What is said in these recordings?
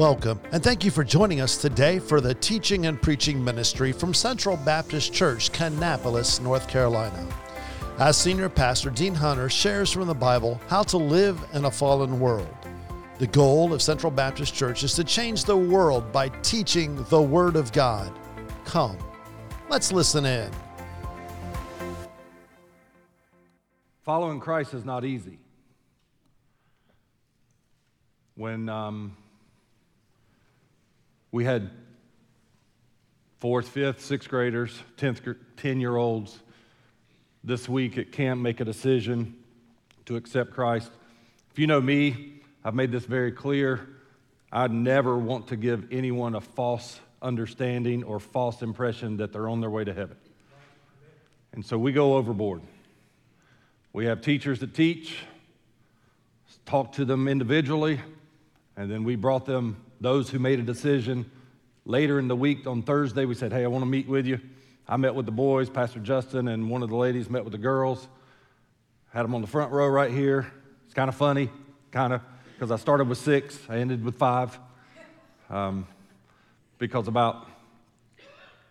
Welcome, and thank you for joining us today for the teaching and preaching ministry from Central Baptist Church, Kannapolis, North Carolina. As Senior Pastor Dean Hunter shares from the Bible how to live in a fallen world. The goal of Central Baptist Church is to change the world by teaching the Word of God. Come, let's listen in. Following Christ is not easy. When um, we had fourth, fifth, sixth graders, 10th, 10 year olds this week at camp make a decision to accept Christ. If you know me, I've made this very clear. I never want to give anyone a false understanding or false impression that they're on their way to heaven. And so we go overboard. We have teachers that teach, talk to them individually, and then we brought them those who made a decision. Later in the week on Thursday, we said, Hey, I want to meet with you. I met with the boys, Pastor Justin, and one of the ladies met with the girls. Had them on the front row right here. It's kind of funny, kind of, because I started with six, I ended with five. Um, because about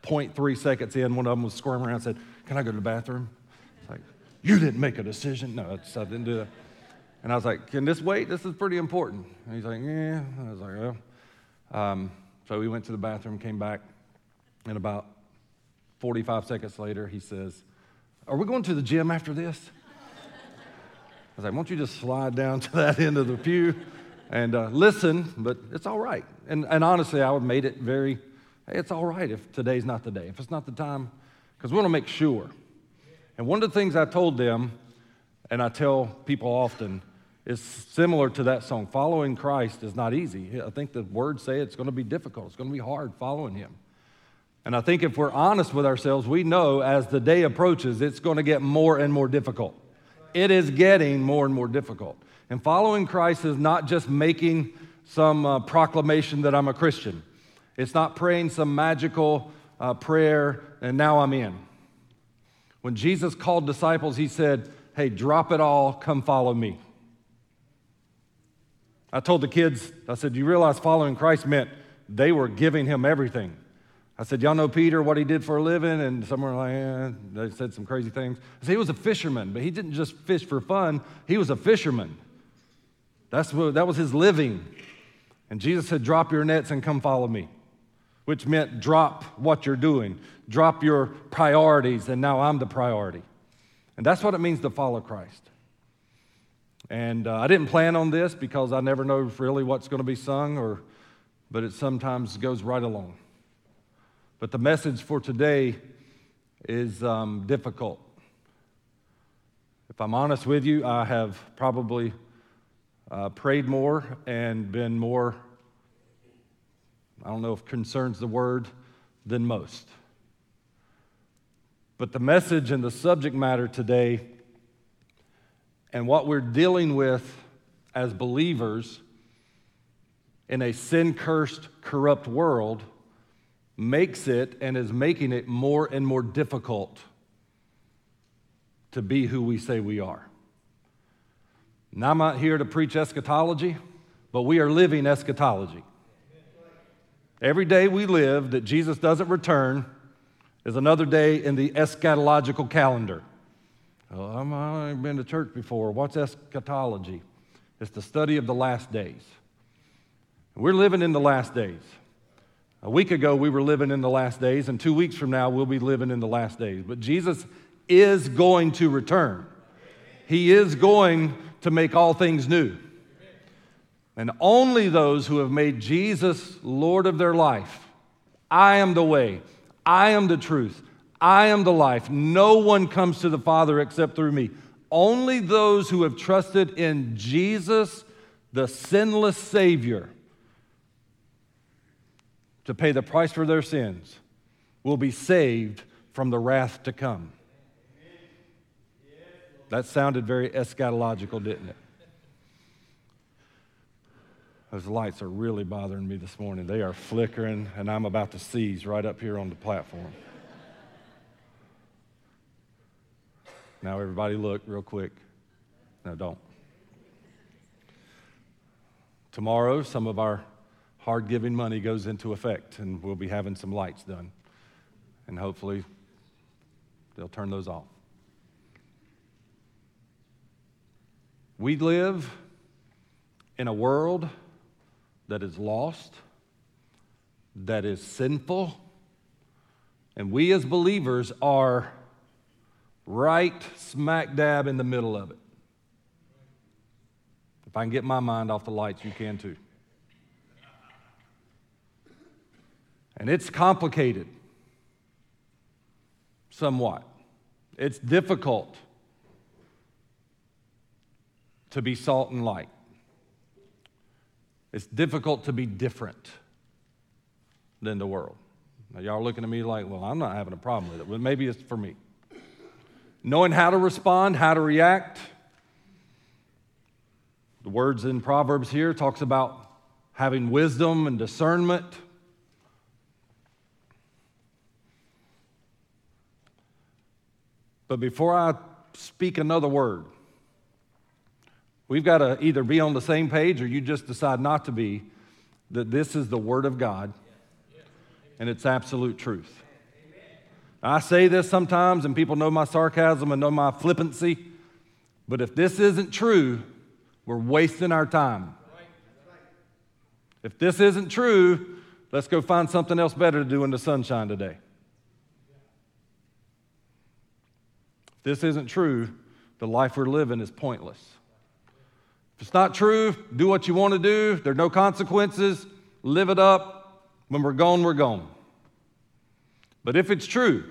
0.3 seconds in, one of them was squirming around and said, Can I go to the bathroom? It's like, You didn't make a decision. No, I didn't do that. And I was like, Can this wait? This is pretty important. And he's like, Yeah. I was like, Well. Um, so we went to the bathroom, came back, and about 45 seconds later, he says, Are we going to the gym after this? I was like, Won't you just slide down to that end of the pew and uh, listen? But it's all right. And, and honestly, I would made it very, hey, it's all right if today's not the day, if it's not the time, because we want to make sure. And one of the things I told them, and I tell people often, is similar to that song. Following Christ is not easy. I think the words say it's going to be difficult, it's going to be hard following Him. And I think if we're honest with ourselves, we know as the day approaches, it's going to get more and more difficult. It is getting more and more difficult. And following Christ is not just making some uh, proclamation that I'm a Christian, it's not praying some magical uh, prayer and now I'm in. When Jesus called disciples, he said, Hey, drop it all, come follow me. I told the kids, I said, You realize following Christ meant they were giving him everything. I said, Y'all know Peter, what he did for a living? And some were like, eh. They said some crazy things. I said, He was a fisherman, but he didn't just fish for fun, he was a fisherman. That's what, that was his living. And Jesus said, Drop your nets and come follow me, which meant drop what you're doing, drop your priorities, and now I'm the priority. And that's what it means to follow Christ. And uh, I didn't plan on this because I never know really what's going to be sung, or, but it sometimes goes right along. But the message for today is um, difficult. If I'm honest with you, I have probably uh, prayed more and been more, I don't know if concerns the word, than most. But the message and the subject matter today and what we're dealing with as believers in a sin cursed, corrupt world makes it and is making it more and more difficult to be who we say we are. Now, I'm not here to preach eschatology, but we are living eschatology. Every day we live that Jesus doesn't return is another day in the eschatological calendar. Oh, I'm, I've been to church before. What's eschatology? It's the study of the last days. We're living in the last days. A week ago, we were living in the last days, and two weeks from now, we'll be living in the last days. But Jesus is going to return. He is going to make all things new. And only those who have made Jesus Lord of their life, I am the way, I am the truth, I am the life. No one comes to the Father except through me. Only those who have trusted in Jesus, the sinless Savior, to pay the price for their sins, will be saved from the wrath to come. That sounded very eschatological, didn't it? Those lights are really bothering me this morning. They are flickering, and I'm about to seize right up here on the platform. Now, everybody, look real quick. No, don't. Tomorrow, some of our hard giving money goes into effect, and we'll be having some lights done. And hopefully, they'll turn those off. We live in a world that is lost, that is sinful, and we as believers are right smack dab in the middle of it. If I can get my mind off the lights, you can too. And it's complicated, somewhat. It's difficult to be salt and light. It's difficult to be different than the world. Now, y'all looking at me like, well, I'm not having a problem with it. Well, maybe it's for me. Knowing how to respond, how to react. The words in Proverbs here talks about having wisdom and discernment. But before I speak another word, we've got to either be on the same page or you just decide not to be, that this is the Word of God and it's absolute truth. I say this sometimes, and people know my sarcasm and know my flippancy, but if this isn't true, we're wasting our time. If this isn't true, let's go find something else better to do in the sunshine today. If this isn't true, the life we're living is pointless. If it's not true, do what you want to do. There are no consequences. Live it up. When we're gone, we're gone. But if it's true,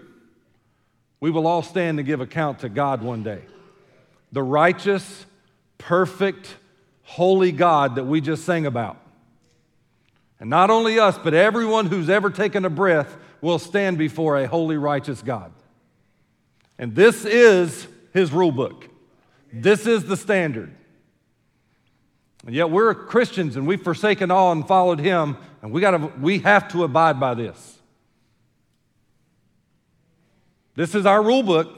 we will all stand to give account to God one day. The righteous, perfect, holy God that we just sang about. And not only us, but everyone who's ever taken a breath will stand before a holy, righteous God. And this is his rule book. This is the standard. And yet we're Christians and we've forsaken all and followed him, and we, gotta, we have to abide by this. This is our rule book.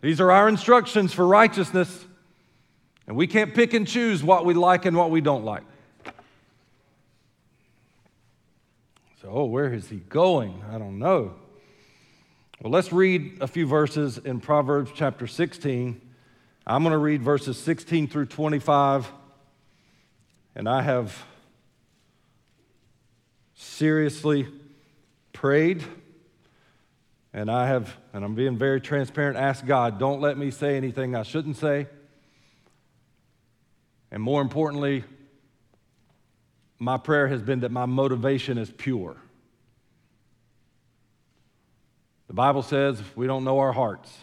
These are our instructions for righteousness. And we can't pick and choose what we like and what we don't like. So, oh, where is he going? I don't know. Well, let's read a few verses in Proverbs chapter 16. I'm going to read verses 16 through 25. And I have seriously prayed. And I have, and I'm being very transparent, asked God, don't let me say anything I shouldn't say. And more importantly, my prayer has been that my motivation is pure. The Bible says we don't know our hearts,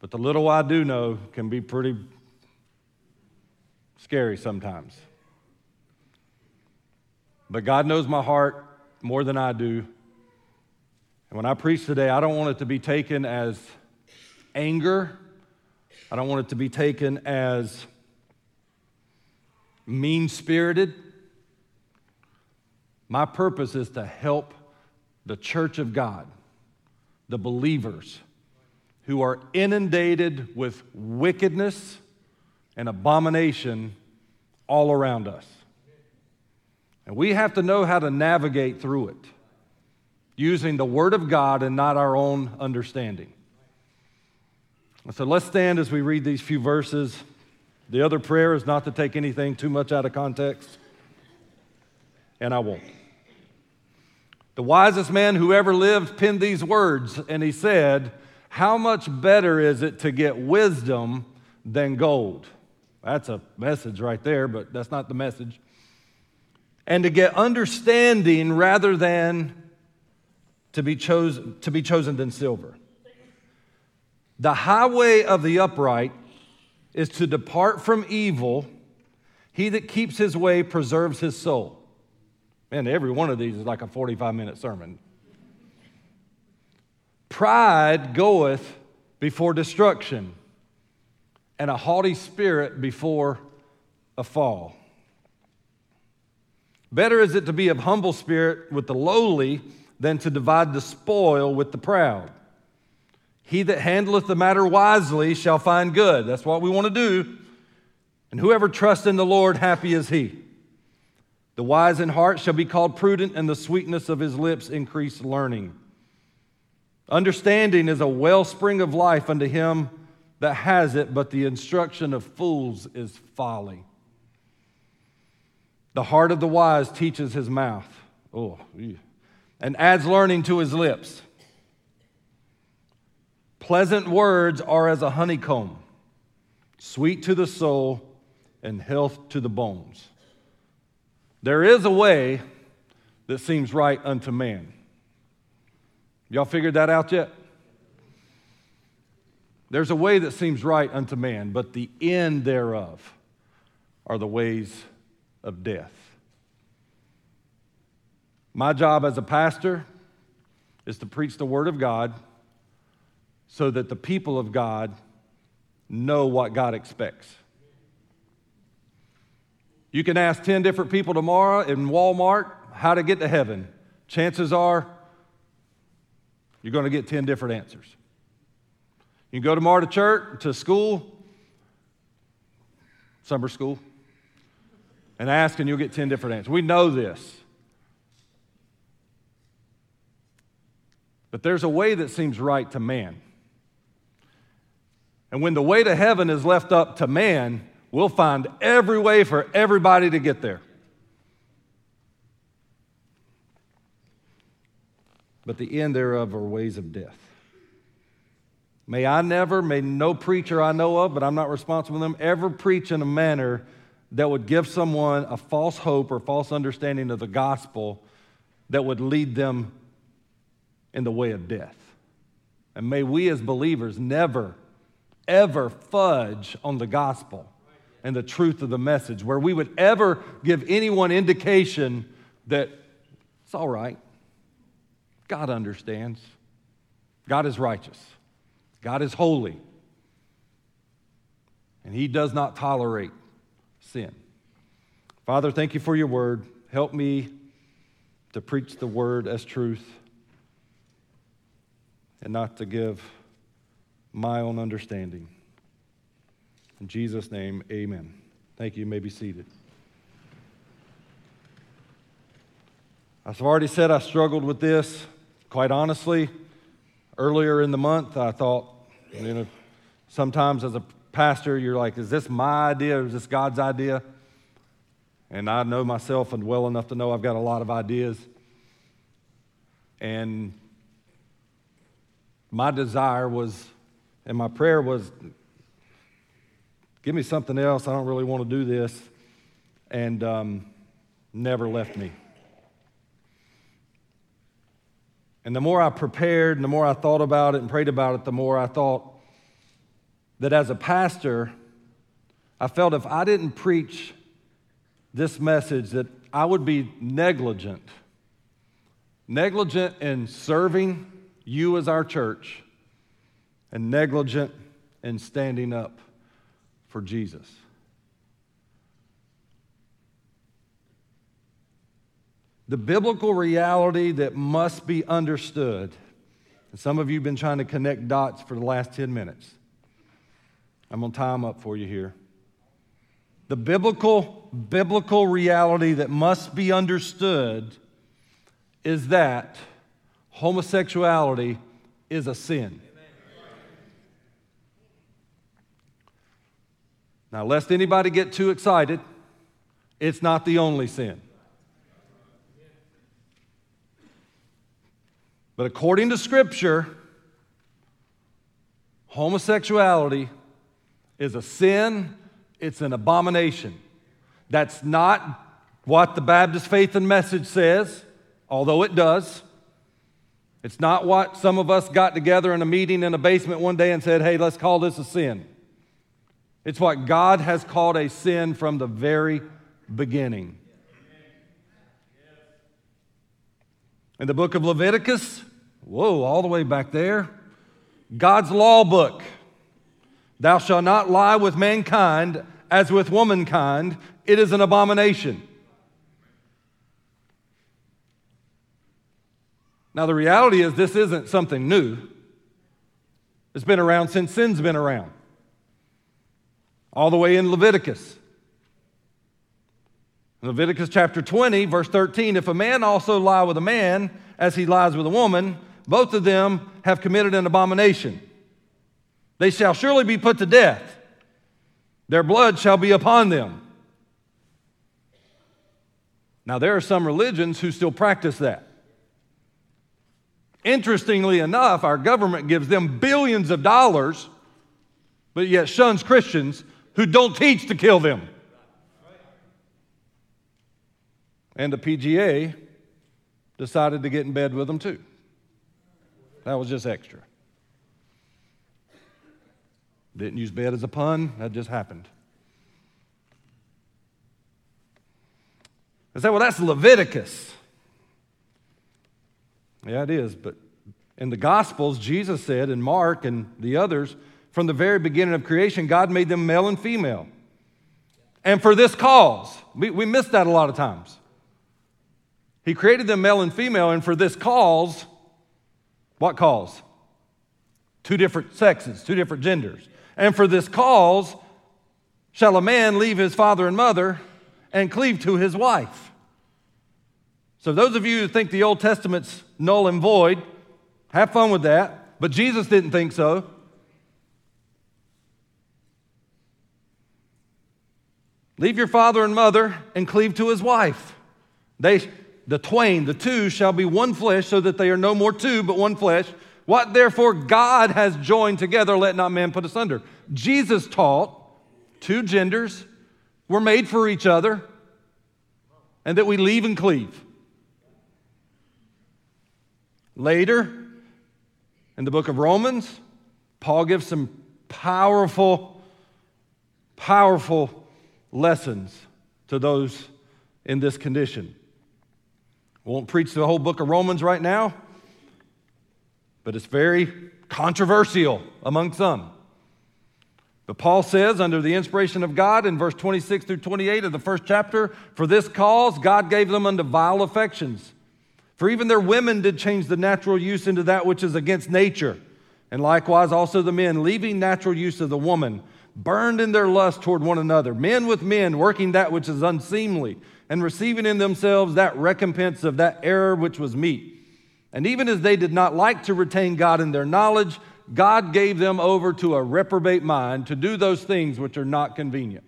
but the little I do know can be pretty scary sometimes. But God knows my heart more than I do. And when I preach today, I don't want it to be taken as anger. I don't want it to be taken as mean spirited. My purpose is to help the church of God the believers who are inundated with wickedness and abomination all around us. And we have to know how to navigate through it using the Word of God and not our own understanding. So let's stand as we read these few verses. The other prayer is not to take anything too much out of context, and I won't. The wisest man who ever lived penned these words, and he said, How much better is it to get wisdom than gold? That's a message right there, but that's not the message. And to get understanding rather than to be chosen, to be chosen than silver. The highway of the upright is to depart from evil. He that keeps his way preserves his soul. Man, every one of these is like a 45 minute sermon. Pride goeth before destruction, and a haughty spirit before a fall. Better is it to be of humble spirit with the lowly than to divide the spoil with the proud. He that handleth the matter wisely shall find good. That's what we want to do. And whoever trusts in the Lord, happy is he. The wise in heart shall be called prudent, and the sweetness of his lips increase learning. Understanding is a wellspring of life unto him that has it, but the instruction of fools is folly. The heart of the wise teaches his mouth. Oh, and adds learning to his lips. Pleasant words are as a honeycomb, sweet to the soul and health to the bones. There is a way that seems right unto man. Y'all figured that out yet? There's a way that seems right unto man, but the end thereof are the ways of death. My job as a pastor is to preach the Word of God so that the people of God know what God expects. You can ask 10 different people tomorrow in Walmart how to get to heaven. Chances are you're going to get 10 different answers. You can go tomorrow to church, to school, summer school, and ask, and you'll get 10 different answers. We know this. But there's a way that seems right to man. And when the way to heaven is left up to man, we'll find every way for everybody to get there. But the end thereof are ways of death. May I never, may no preacher I know of, but I'm not responsible for them, ever preach in a manner that would give someone a false hope or false understanding of the gospel that would lead them in the way of death. And may we as believers never, ever fudge on the gospel and the truth of the message, where we would ever give anyone indication that it's all right. God understands. God is righteous. God is holy. And He does not tolerate sin. Father, thank you for your word. Help me to preach the word as truth and not to give my own understanding. In Jesus' name, amen. Thank you. You may be seated. As I've already said I struggled with this. Quite honestly, earlier in the month, I thought, you know, sometimes as a pastor, you're like, is this my idea or is this God's idea? And I know myself and well enough to know I've got a lot of ideas. And my desire was, and my prayer was, give me something else. I don't really want to do this. And um, never left me. And the more I prepared and the more I thought about it and prayed about it, the more I thought that as a pastor, I felt if I didn't preach this message, that I would be negligent. Negligent in serving you as our church, and negligent in standing up for Jesus. The biblical reality that must be understood. And some of you have been trying to connect dots for the last 10 minutes. I'm going to tie them up for you here. The biblical, biblical reality that must be understood is that homosexuality is a sin. Now, lest anybody get too excited, it's not the only sin. But according to Scripture, homosexuality is a sin, it's an abomination. That's not what the Baptist faith and message says, although it does. It's not what some of us got together in a meeting in a basement one day and said, hey, let's call this a sin. It's what God has called a sin from the very beginning. In the book of Leviticus, Whoa, all the way back there. God's law book. Thou shalt not lie with mankind as with womankind, it is an abomination. Now, the reality is, this isn't something new. It's been around since sin's been around, all the way in Leviticus. Leviticus chapter 20, verse 13 If a man also lie with a man as he lies with a woman, both of them have committed an abomination. They shall surely be put to death, their blood shall be upon them. Now, there are some religions who still practice that. Interestingly enough, our government gives them billions of dollars, but yet shuns Christians who don't teach to kill them. And the PGA decided to get in bed with them too. That was just extra. Didn't use bed as a pun, that just happened. I said, well, that's Leviticus. Yeah, it is. But in the Gospels, Jesus said, in Mark and the others, from the very beginning of creation, God made them male and female. And for this cause, we, we miss that a lot of times. He created them male and female, and for this cause, what cause? Two different sexes, two different genders. And for this cause, shall a man leave his father and mother and cleave to his wife. So, those of you who think the Old Testament's null and void, have fun with that. But Jesus didn't think so. Leave your father and mother and cleave to his wife. They, the twain, the two, shall be one flesh, so that they are no more two, but one flesh. What therefore God has joined together, let not man put asunder. Jesus taught two genders were made for each other and that we leave and cleave. Later, in the book of Romans, Paul gives some powerful, powerful lessons to those in this condition. Won't preach the whole book of Romans right now, but it's very controversial among some. But Paul says, under the inspiration of God, in verse 26 through 28 of the first chapter, for this cause God gave them unto vile affections. For even their women did change the natural use into that which is against nature. And likewise also the men, leaving natural use of the woman, burned in their lust toward one another, men with men, working that which is unseemly and receiving in themselves that recompense of that error which was meet. And even as they did not like to retain God in their knowledge, God gave them over to a reprobate mind to do those things which are not convenient.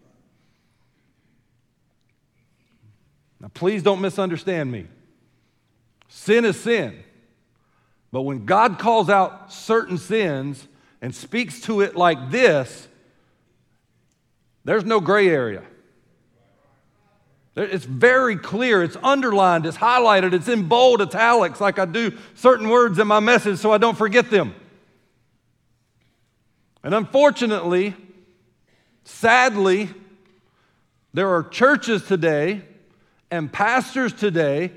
Now, please don't misunderstand me. Sin is sin. But when God calls out certain sins and speaks to it like this, there's no gray area. It's very clear, it's underlined, it's highlighted, it's in bold italics, like I do certain words in my message so I don't forget them. And unfortunately, sadly, there are churches today and pastors today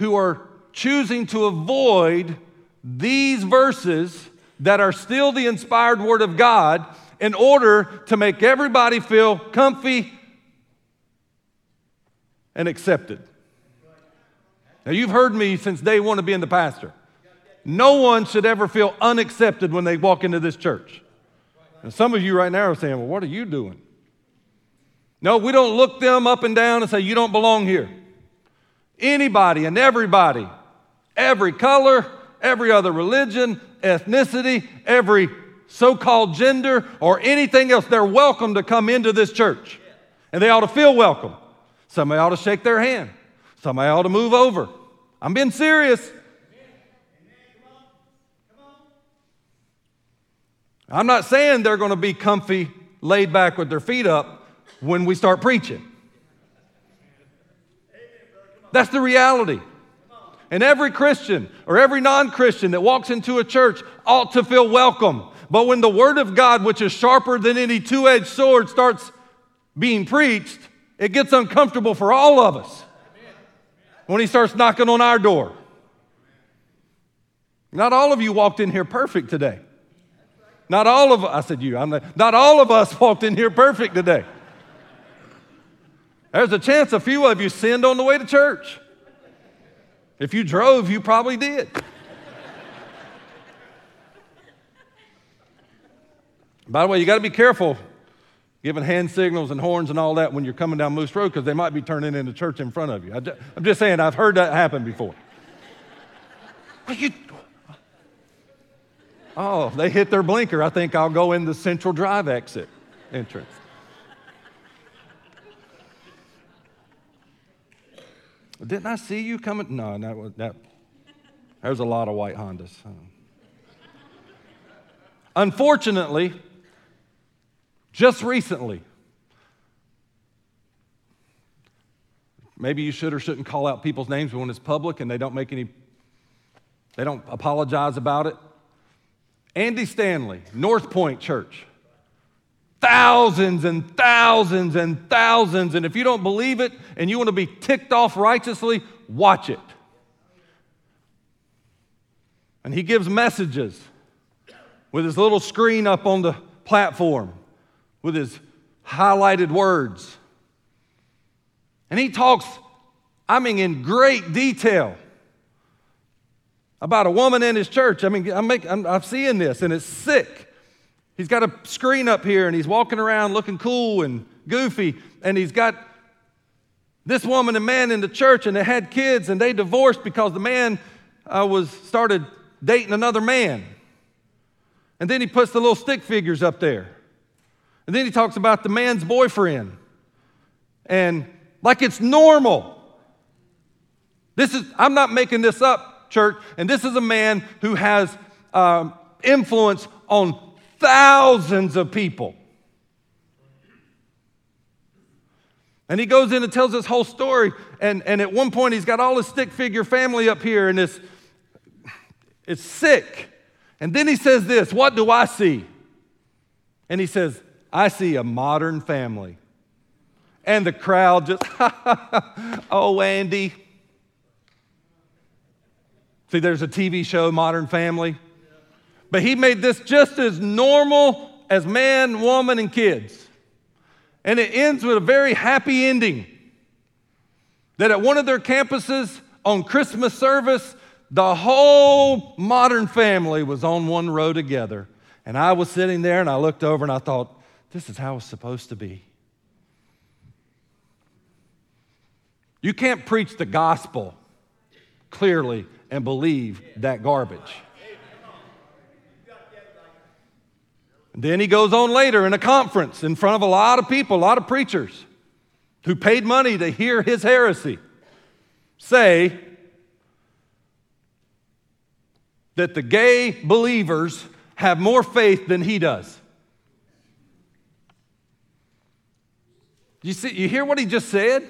who are choosing to avoid these verses that are still the inspired word of God in order to make everybody feel comfy and accepted. Now, you've heard me since day one of being the pastor. No one should ever feel unaccepted when they walk into this church. And some of you right now are saying, Well, what are you doing? No, we don't look them up and down and say, You don't belong here. Anybody and everybody, every color, every other religion, ethnicity, every so called gender, or anything else, they're welcome to come into this church. And they ought to feel welcome. Somebody ought to shake their hand. Somebody ought to move over. I'm being serious. I'm not saying they're going to be comfy, laid back with their feet up when we start preaching. That's the reality. And every Christian or every non Christian that walks into a church ought to feel welcome. But when the Word of God, which is sharper than any two edged sword, starts being preached, it gets uncomfortable for all of us when He starts knocking on our door. Not all of you walked in here perfect today. Not all of I said you, I'm the, not all of us walked in here perfect today. There's a chance a few of you sinned on the way to church. If you drove, you probably did. By the way, you got to be careful giving hand signals and horns and all that when you're coming down Moose Road because they might be turning into church in front of you. I am just saying, I've heard that happen before. you, oh, they hit their blinker. I think I'll go in the Central Drive exit entrance. Didn't I see you coming? No, that, that, there's a lot of white Hondas. Unfortunately, just recently, maybe you should or shouldn't call out people's names when it's public and they don't make any, they don't apologize about it. Andy Stanley, North Point Church. Thousands and thousands and thousands. And if you don't believe it and you want to be ticked off righteously, watch it. And he gives messages with his little screen up on the platform with his highlighted words. And he talks, I mean, in great detail about a woman in his church. I mean, I'm, make, I'm, I'm seeing this and it's sick. He's got a screen up here and he's walking around looking cool and goofy, and he's got this woman and man in the church, and they had kids, and they divorced because the man uh, was started dating another man. And then he puts the little stick figures up there. And then he talks about the man's boyfriend. And like it's normal. This is, I'm not making this up, church. And this is a man who has um, influence on thousands of people. And he goes in and tells this whole story. And, and at one point, he's got all his stick figure family up here, and it's, it's sick. And then he says this What do I see? And he says, I see a modern family. And the crowd just, oh, Andy. See, there's a TV show, Modern Family. But he made this just as normal as man, woman, and kids. And it ends with a very happy ending. That at one of their campuses on Christmas service, the whole modern family was on one row together. And I was sitting there and I looked over and I thought, this is how it's supposed to be. You can't preach the gospel clearly and believe that garbage. Then he goes on later in a conference in front of a lot of people, a lot of preachers who paid money to hear his heresy say, that the gay believers have more faith than he does. You see, you hear what he just said?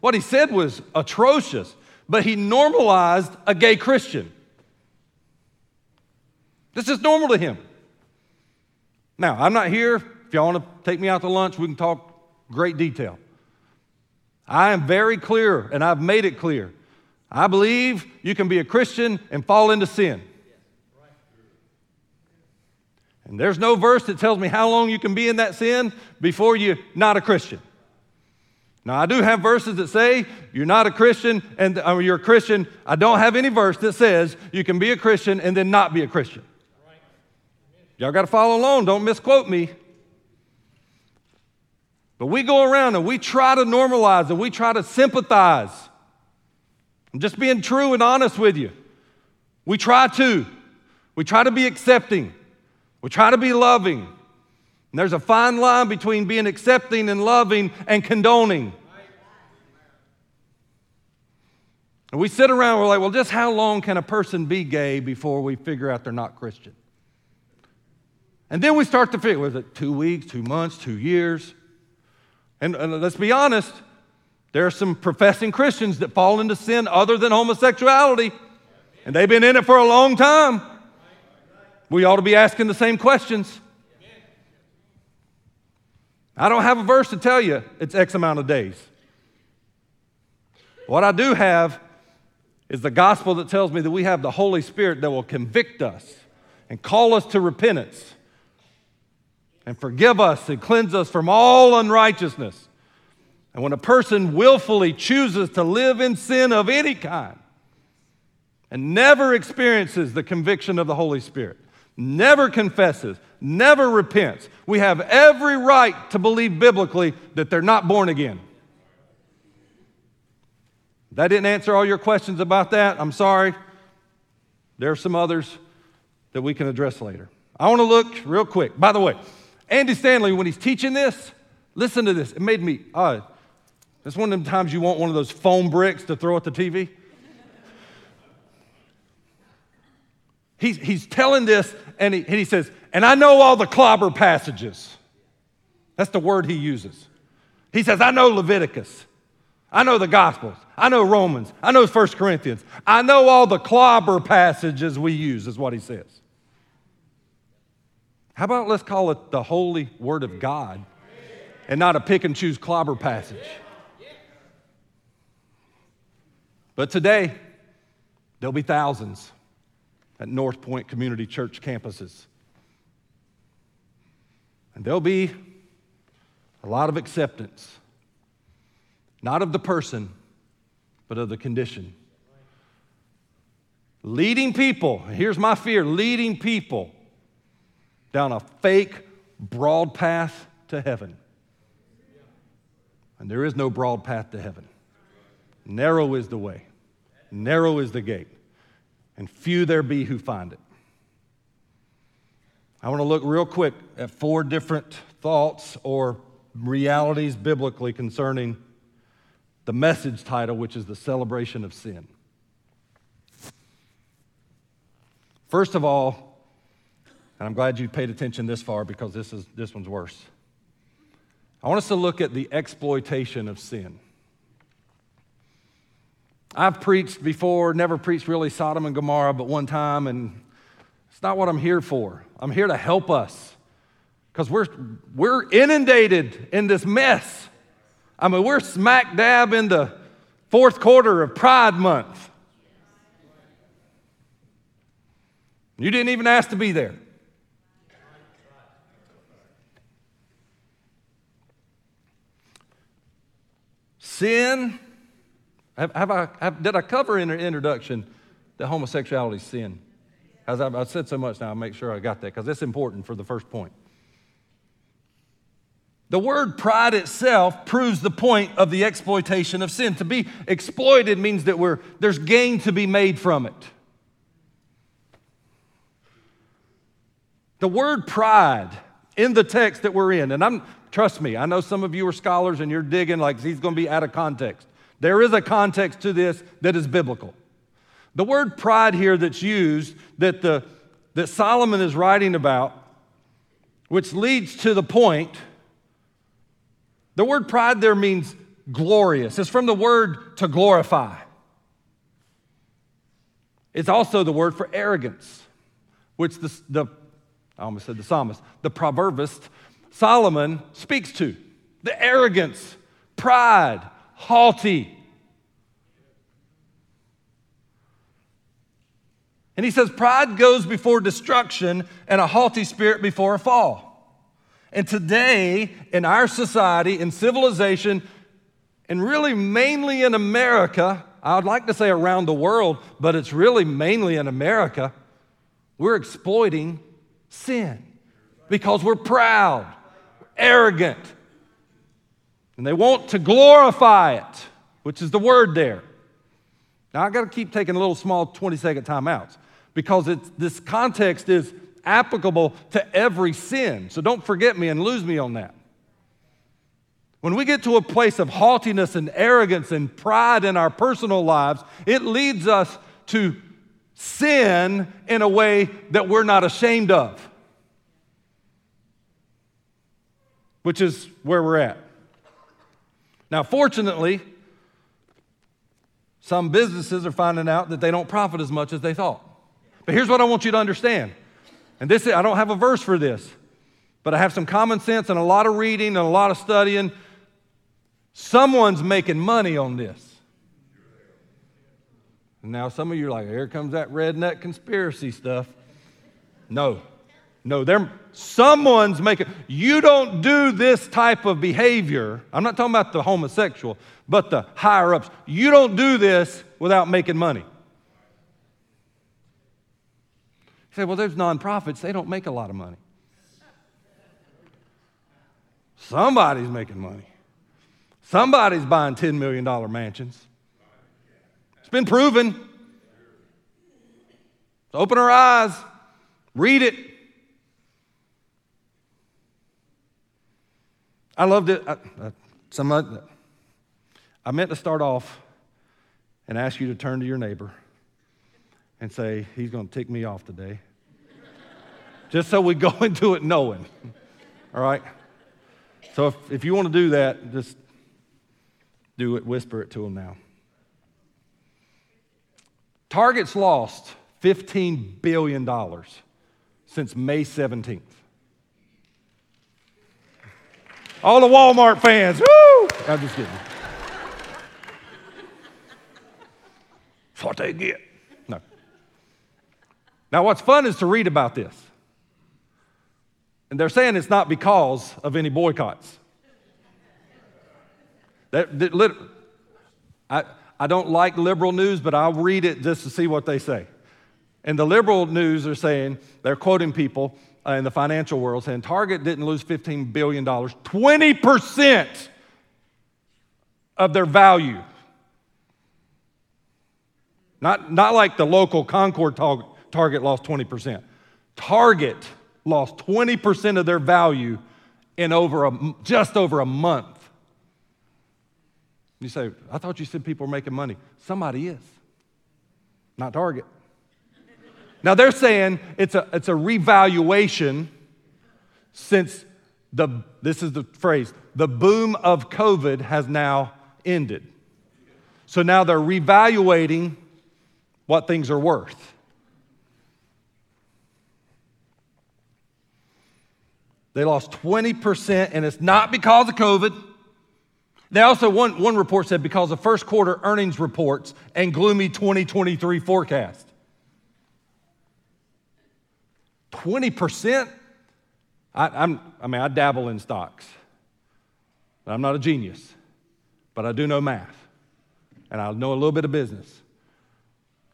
What he said was atrocious, but he normalized a gay Christian. This is normal to him. Now, I'm not here. If y'all want to take me out to lunch, we can talk great detail. I am very clear, and I've made it clear. I believe you can be a Christian and fall into sin. And there's no verse that tells me how long you can be in that sin before you're not a Christian. Now, I do have verses that say you're not a Christian and or you're a Christian. I don't have any verse that says you can be a Christian and then not be a Christian. Y'all got to follow along. Don't misquote me. But we go around and we try to normalize and we try to sympathize. I'm just being true and honest with you. We try to. We try to be accepting. We try to be loving. And there's a fine line between being accepting and loving and condoning. And we sit around, we're like, well, just how long can a person be gay before we figure out they're not Christian? And then we start to figure, was it two weeks, two months, two years? And, and let's be honest, there are some professing Christians that fall into sin other than homosexuality, and they've been in it for a long time. We ought to be asking the same questions. I don't have a verse to tell you it's X amount of days. What I do have is the gospel that tells me that we have the Holy Spirit that will convict us and call us to repentance and forgive us and cleanse us from all unrighteousness. And when a person willfully chooses to live in sin of any kind and never experiences the conviction of the Holy Spirit, never confesses, never repents, we have every right to believe biblically that they're not born again. That didn't answer all your questions about that. I'm sorry. There are some others that we can address later. I want to look real quick. By the way, Andy Stanley, when he's teaching this, listen to this. It made me, uh, it's one of them times you want one of those foam bricks to throw at the TV. he's, he's telling this, and he, and he says, and I know all the clobber passages. That's the word he uses. He says, I know Leviticus. I know the Gospels. I know Romans. I know 1 Corinthians. I know all the clobber passages we use, is what he says. How about let's call it the holy word of God and not a pick and choose clobber passage? But today, there'll be thousands at North Point Community Church campuses. And there'll be a lot of acceptance, not of the person, but of the condition. Leading people, here's my fear leading people down a fake, broad path to heaven. And there is no broad path to heaven. Narrow is the way, narrow is the gate, and few there be who find it. I want to look real quick at four different thoughts or realities biblically concerning the message title, which is the celebration of sin. First of all, and I'm glad you paid attention this far because this, is, this one's worse. I want us to look at the exploitation of sin. I've preached before, never preached really Sodom and Gomorrah, but one time, and it's not what I'm here for. I'm here to help us because we're, we're inundated in this mess. I mean, we're smack dab in the fourth quarter of Pride Month. You didn't even ask to be there. Sin have, have I, have, did I cover in the introduction that homosexuality is sin? As I've, I've said so much now, I'll make sure I got that because it's important for the first point. The word pride itself proves the point of the exploitation of sin. To be exploited means that we're, there's gain to be made from it. The word pride in the text that we're in, and I'm, trust me, I know some of you are scholars and you're digging like he's going to be out of context. There is a context to this that is biblical. The word pride here that's used, that, the, that Solomon is writing about, which leads to the point, the word pride there means glorious. It's from the word to glorify. It's also the word for arrogance, which the, the I almost said the psalmist, the proverbist Solomon speaks to. The arrogance, pride, haughty. And he says, Pride goes before destruction and a haughty spirit before a fall. And today, in our society, in civilization, and really mainly in America, I would like to say around the world, but it's really mainly in America, we're exploiting sin because we're proud, arrogant, and they want to glorify it, which is the word there. Now, I got to keep taking a little small 20 second timeouts because it's, this context is applicable to every sin. So don't forget me and lose me on that. When we get to a place of haughtiness and arrogance and pride in our personal lives, it leads us to sin in a way that we're not ashamed of, which is where we're at. Now, fortunately, some businesses are finding out that they don't profit as much as they thought. But here's what I want you to understand. And this I don't have a verse for this, but I have some common sense and a lot of reading and a lot of studying. Someone's making money on this. Now some of you are like, here comes that redneck conspiracy stuff. No. No, they're, someone's making, you don't do this type of behavior. I'm not talking about the homosexual, but the higher ups. You don't do this without making money. say, well, there's nonprofits, they don't make a lot of money. Somebody's making money. Somebody's buying $10 million mansions. It's been proven. Open our eyes, read it. I loved it. I, I, some, I meant to start off and ask you to turn to your neighbor and say, He's going to tick me off today. Just so we go into it knowing. All right? So if, if you want to do that, just do it, whisper it to him now. Target's lost $15 billion since May 17th. All the Walmart fans, woo! I'm just kidding. That's what they get. No. Now, what's fun is to read about this. And they're saying it's not because of any boycotts. That, that I, I don't like liberal news, but I'll read it just to see what they say. And the liberal news are saying, they're quoting people uh, in the financial world saying Target didn't lose $15 billion, 20% of their value. Not, not like the local Concord Target lost 20%. Target lost 20% of their value in over a, just over a month. You say, I thought you said people were making money. Somebody is, not Target. Now they're saying it's a, it's a revaluation since the, this is the phrase, the boom of COVID has now ended. So now they're revaluating what things are worth. They lost 20%, and it's not because of COVID. They also, one, one report said because of first quarter earnings reports and gloomy 2023 forecast. 20%? I, I'm, I mean, I dabble in stocks. I'm not a genius, but I do know math, and I know a little bit of business.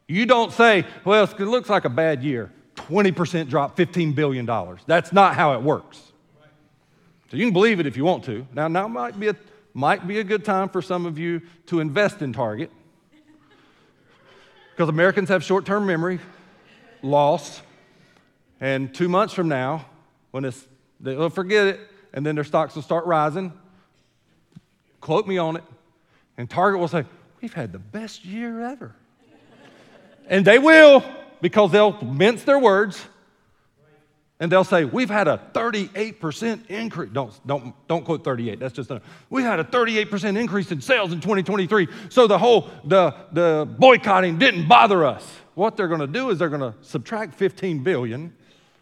You don't say, well, it looks like a bad year. 20% drop, $15 billion. That's not how it works. So you can believe it if you want to. Now, now might be a, might be a good time for some of you to invest in Target because Americans have short term memory loss. And two months from now, when it's, they'll forget it, and then their stocks will start rising. Quote me on it. And Target will say, We've had the best year ever. and they will, because they'll mince their words. And they'll say, We've had a 38% increase. Don't, don't, don't quote 38, that's just a, we had a 38% increase in sales in 2023. So the whole, the, the boycotting didn't bother us. What they're gonna do is they're gonna subtract 15 billion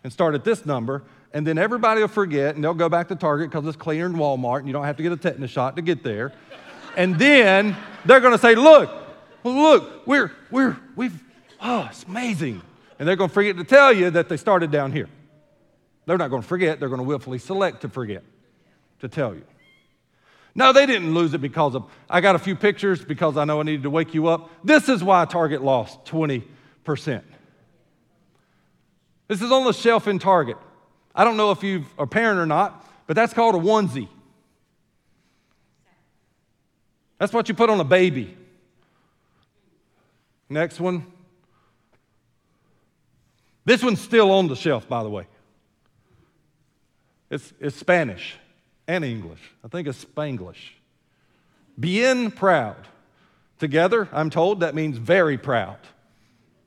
and start at this number, and then everybody will forget and they'll go back to Target because it's cleaner than Walmart and you don't have to get a tetanus shot to get there. and then they're going to say, look, look, we're, we're, we've, oh, it's amazing. And they're going to forget to tell you that they started down here. They're not going to forget, they're going to willfully select to forget to tell you. No, they didn't lose it because of, I got a few pictures because I know I needed to wake you up. This is why Target lost 20%. This is on the shelf in Target. I don't know if you're a parent or not, but that's called a onesie. That's what you put on a baby. Next one. This one's still on the shelf, by the way. It's, it's Spanish and English. I think it's Spanglish. Bien proud. Together, I'm told that means very proud.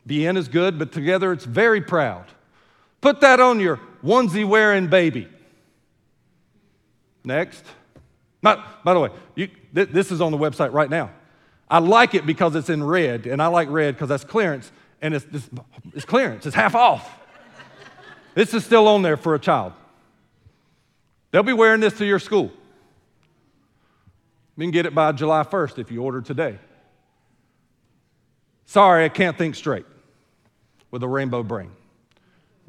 Bien is good, but together it's very proud. Put that on your onesie wearing baby. Next. Not, by the way, you, th- this is on the website right now. I like it because it's in red, and I like red because that's clearance, and it's, it's, it's clearance, it's half off. this is still on there for a child. They'll be wearing this to your school. You can get it by July 1st if you order today. Sorry, I can't think straight with a rainbow brain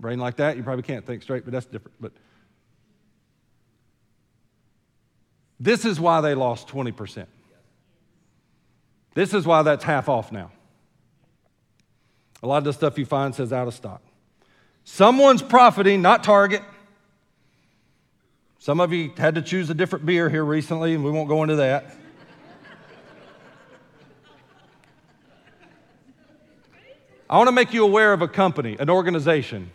brain like that, you probably can't think straight, but that's different. But this is why they lost 20%. This is why that's half off now. A lot of the stuff you find says out of stock. Someone's profiting, not Target. Some of you had to choose a different beer here recently, and we won't go into that. I want to make you aware of a company, an organization.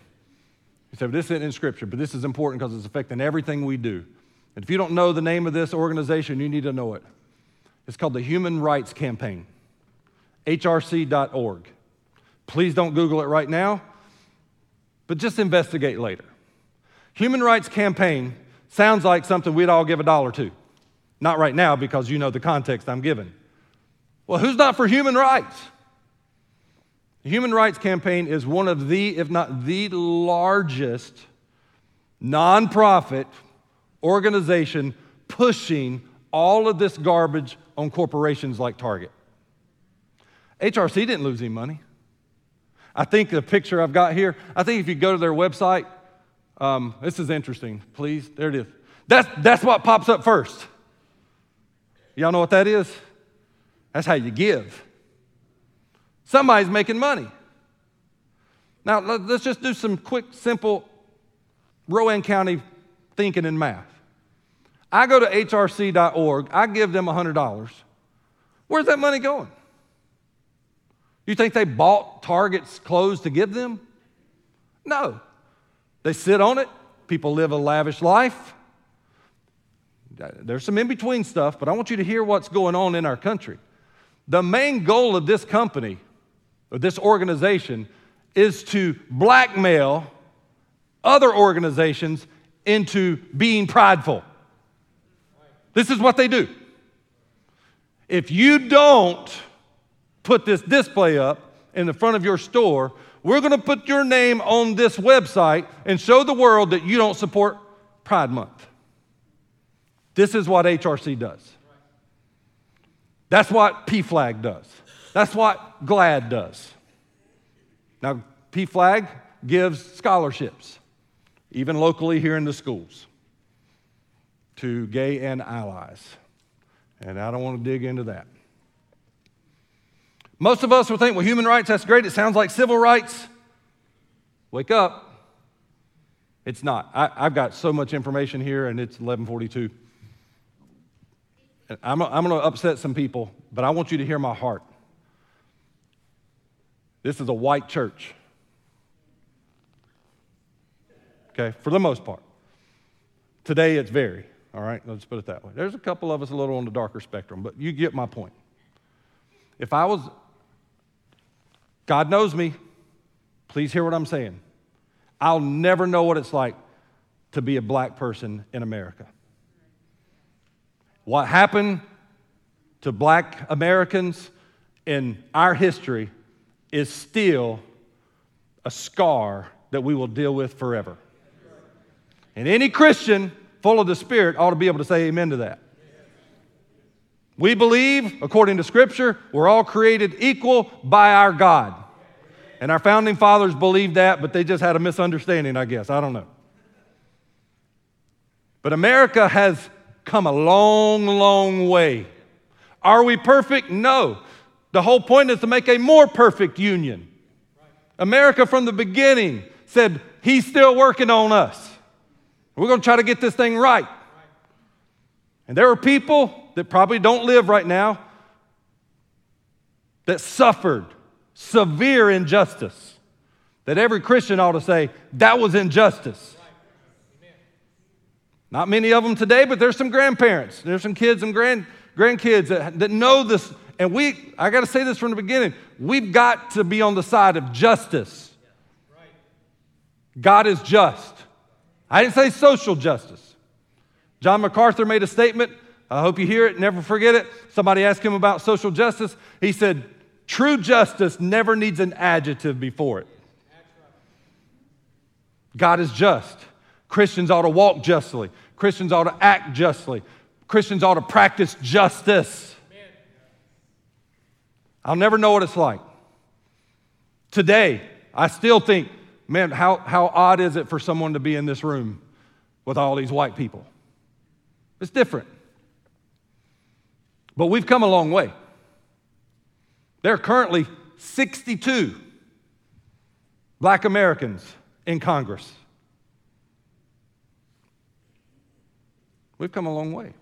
You say, this isn't in Scripture, but this is important because it's affecting everything we do. And if you don't know the name of this organization, you need to know it. It's called the Human Rights Campaign, hrc.org. Please don't Google it right now, but just investigate later. Human Rights Campaign sounds like something we'd all give a dollar to. Not right now because you know the context I'm giving. Well, who's not for human rights? The Human Rights Campaign is one of the, if not the largest nonprofit organization pushing all of this garbage on corporations like Target. HRC didn't lose any money. I think the picture I've got here, I think if you go to their website, um, this is interesting, please. There it is. That's, that's what pops up first. Y'all know what that is? That's how you give. Somebody's making money. Now, let's just do some quick, simple Rowan County thinking and math. I go to hrc.org, I give them $100. Where's that money going? You think they bought Target's clothes to give them? No. They sit on it. People live a lavish life. There's some in between stuff, but I want you to hear what's going on in our country. The main goal of this company, or this organization, is to blackmail other organizations into being prideful. This is what they do. If you don't put this display up in the front of your store, we're going to put your name on this website and show the world that you don't support Pride Month. This is what HRC does. That's what PFLAG does. That's what GLAAD does. Now, PFLAG gives scholarships, even locally here in the schools to gay and allies. And I don't want to dig into that. Most of us will think, well, human rights, that's great. It sounds like civil rights. Wake up. It's not. I, have got so much information here, and it's 1142. I'm, I'm going to upset some people, but I want you to hear my heart. This is a white church. Okay, for the most part. Today it's very. All right, let's put it that way. There's a couple of us a little on the darker spectrum, but you get my point. If I was, God knows me, please hear what I'm saying. I'll never know what it's like to be a black person in America. What happened to black Americans in our history is still a scar that we will deal with forever. And any Christian full of the Spirit ought to be able to say amen to that. We believe, according to Scripture, we're all created equal by our God. And our founding fathers believed that, but they just had a misunderstanding, I guess. I don't know. But America has come a long, long way. Are we perfect? No. The whole point is to make a more perfect union. America, from the beginning, said, He's still working on us. We're going to try to get this thing right. And there are people that probably don't live right now that suffered severe injustice. That every Christian ought to say, that was injustice. Not many of them today, but there's some grandparents, there's some kids and grand, grandkids that, that know this. And we, I got to say this from the beginning, we've got to be on the side of justice. God is just. I didn't say social justice. John MacArthur made a statement. I hope you hear it, never forget it. Somebody asked him about social justice. He said, True justice never needs an adjective before it. God is just. Christians ought to walk justly, Christians ought to act justly, Christians ought to practice justice. I'll never know what it's like. Today, I still think man, how, how odd is it for someone to be in this room with all these white people? It's different. But we've come a long way. There are currently 62 black Americans in Congress. We've come a long way.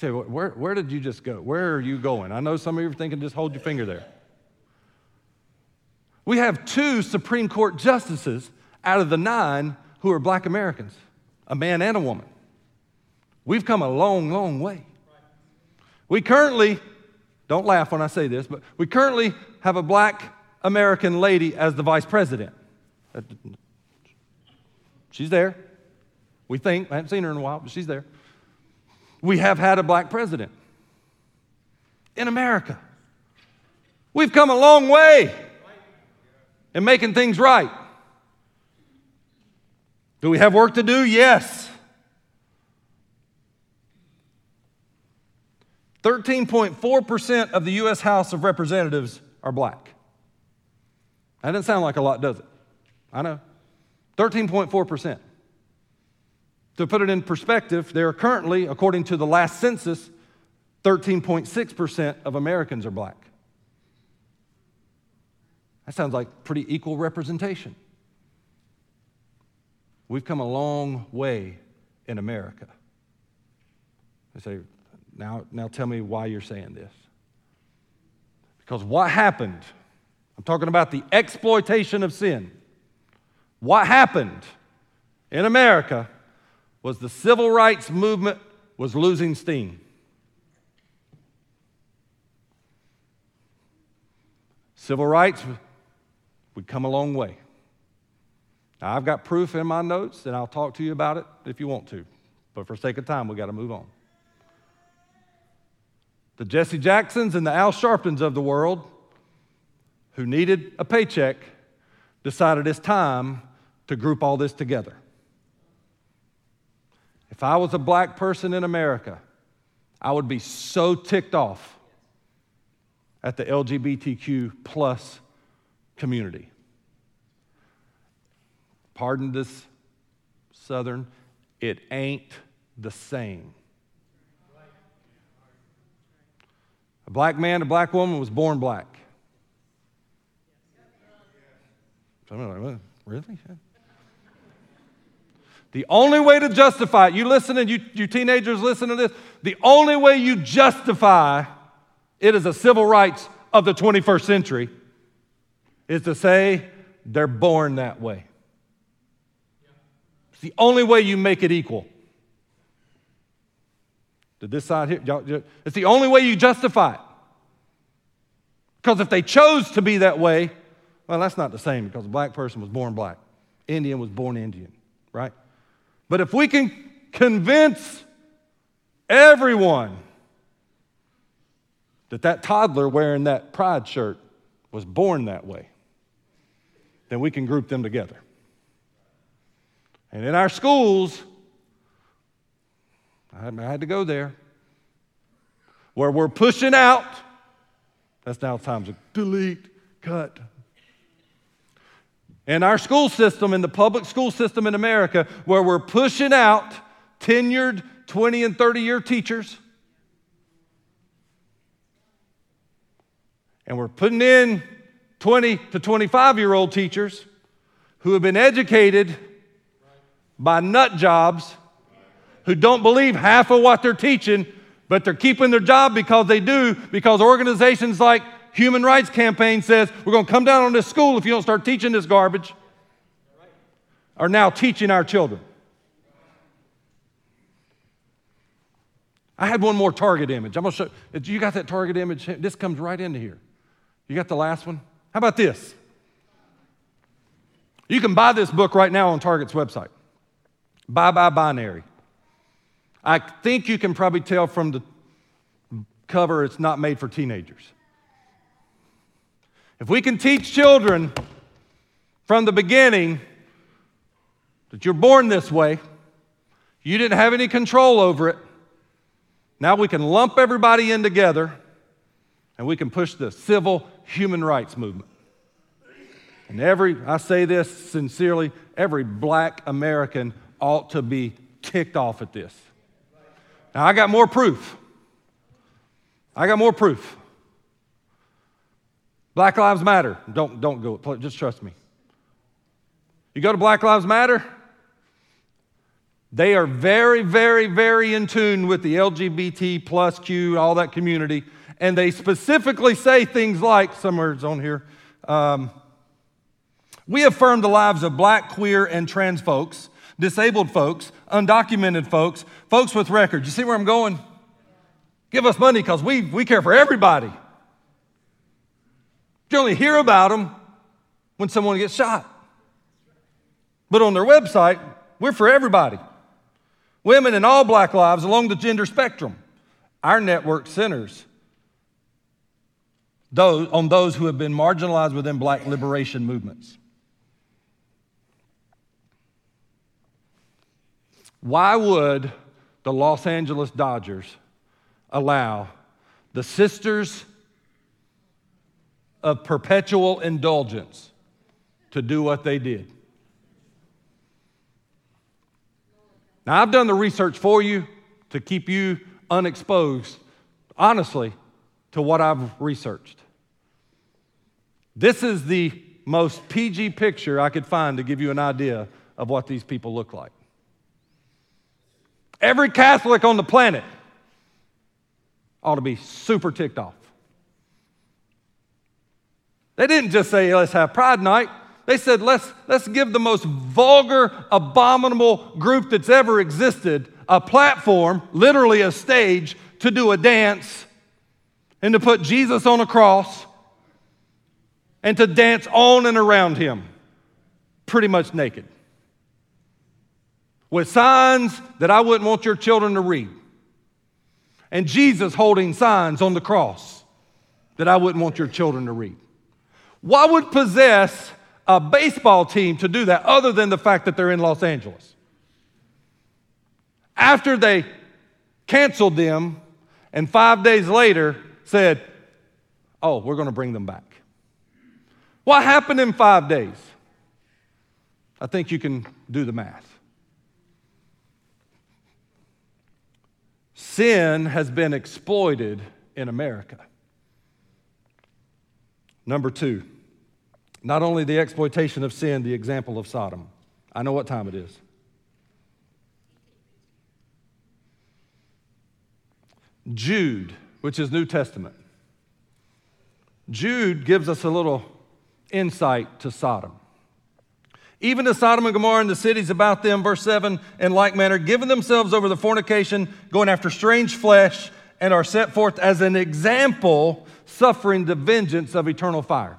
Say, where, where did you just go? Where are you going? I know some of you are thinking, just hold your finger there. We have two Supreme Court justices out of the nine who are black Americans, a man and a woman. We've come a long, long way. We currently, don't laugh when I say this, but we currently have a black American lady as the vice president. She's there. We think, I haven't seen her in a while, but she's there. We have had a black president in America. We've come a long way in making things right. Do we have work to do? Yes. 13.4% of the U.S. House of Representatives are black. That doesn't sound like a lot, does it? I know. 13.4%. To put it in perspective, there are currently, according to the last census, 13.6% of Americans are black. That sounds like pretty equal representation. We've come a long way in America. I say, now, now tell me why you're saying this. Because what happened, I'm talking about the exploitation of sin. What happened in America was the civil rights movement was losing steam. Civil rights, we'd come a long way. Now, I've got proof in my notes, and I'll talk to you about it if you want to. But for sake of time, we got to move on. The Jesse Jacksons and the Al Sharptons of the world, who needed a paycheck, decided it's time to group all this together. If I was a black person in America, I would be so ticked off at the LGBTQ plus community. Pardon this southern, it ain't the same. A black man, a black woman was born black. Somebody like, really? The only way to justify it, you listening, you, you teenagers listen to this, the only way you justify it as a civil rights of the 21st century is to say they're born that way. It's the only way you make it equal. Did this side here? It's the only way you justify it. Because if they chose to be that way, well, that's not the same because a black person was born black, Indian was born Indian, right? But if we can convince everyone that that toddler wearing that pride shirt was born that way, then we can group them together. And in our schools, I had to go there, where we're pushing out, that's now time to delete, cut, in our school system, in the public school system in America, where we're pushing out tenured 20 and 30 year teachers, and we're putting in 20 to 25 year old teachers who have been educated by nut jobs who don't believe half of what they're teaching, but they're keeping their job because they do, because organizations like human rights campaign says we're going to come down on this school if you don't start teaching this garbage, are now teaching our children. I had one more target image. I'm going to show you got that target image. This comes right into here. You got the last one? How about this? You can buy this book right now on Target's website. Bye bye binary. I think you can probably tell from the cover it's not made for teenagers. If we can teach children from the beginning that you're born this way, you didn't have any control over it, now we can lump everybody in together and we can push the civil human rights movement. And every, I say this sincerely, every black American ought to be ticked off at this. Now, I got more proof. I got more proof. Black Lives Matter. Don't, don't go, just trust me. You go to Black Lives Matter, they are very, very, very in tune with the LGBT plus Q, all that community. And they specifically say things like, somewhere's on here, um, we affirm the lives of black, queer, and trans folks, disabled folks, undocumented folks, folks with records. You see where I'm going? Give us money because we, we care for everybody. You only hear about them when someone gets shot. But on their website, we're for everybody. Women and all black lives along the gender spectrum. Our network centers those, on those who have been marginalized within black liberation movements. Why would the Los Angeles Dodgers allow the Sisters of Perpetual Indulgence to do what they did? Now, I've done the research for you to keep you unexposed, honestly, to what I've researched. This is the most PG picture I could find to give you an idea of what these people look like. Every Catholic on the planet ought to be super ticked off. They didn't just say, let's have Pride Night. They said, let's, let's give the most vulgar, abominable group that's ever existed a platform, literally a stage, to do a dance and to put Jesus on a cross and to dance on and around him, pretty much naked with signs that I wouldn't want your children to read. And Jesus holding signs on the cross that I wouldn't want your children to read. What would possess a baseball team to do that other than the fact that they're in Los Angeles? After they canceled them and five days later said, Oh, we're going to bring them back. What happened in five days? I think you can do the math. Sin has been exploited in America. Number two, not only the exploitation of sin, the example of Sodom. I know what time it is. Jude, which is New Testament. Jude gives us a little insight to Sodom. Even to Sodom and Gomorrah and the cities about them, verse 7, in like manner, giving themselves over the fornication, going after strange flesh, and are set forth as an example, suffering the vengeance of eternal fire.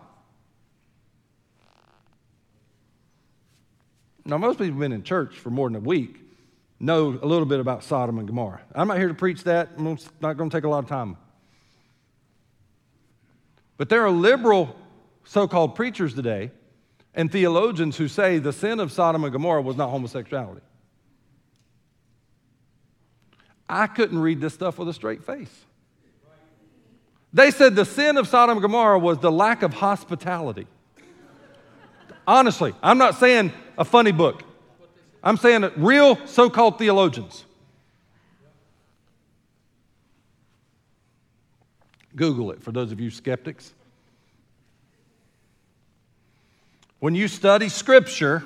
Now, most people have been in church for more than a week, know a little bit about Sodom and Gomorrah. I'm not here to preach that, I'm not going to take a lot of time. But there are liberal so called preachers today and theologians who say the sin of Sodom and Gomorrah was not homosexuality. I couldn't read this stuff with a straight face. They said the sin of Sodom and Gomorrah was the lack of hospitality. Honestly, I'm not saying a funny book. I'm saying that real so called theologians. Google it for those of you skeptics. When you study Scripture,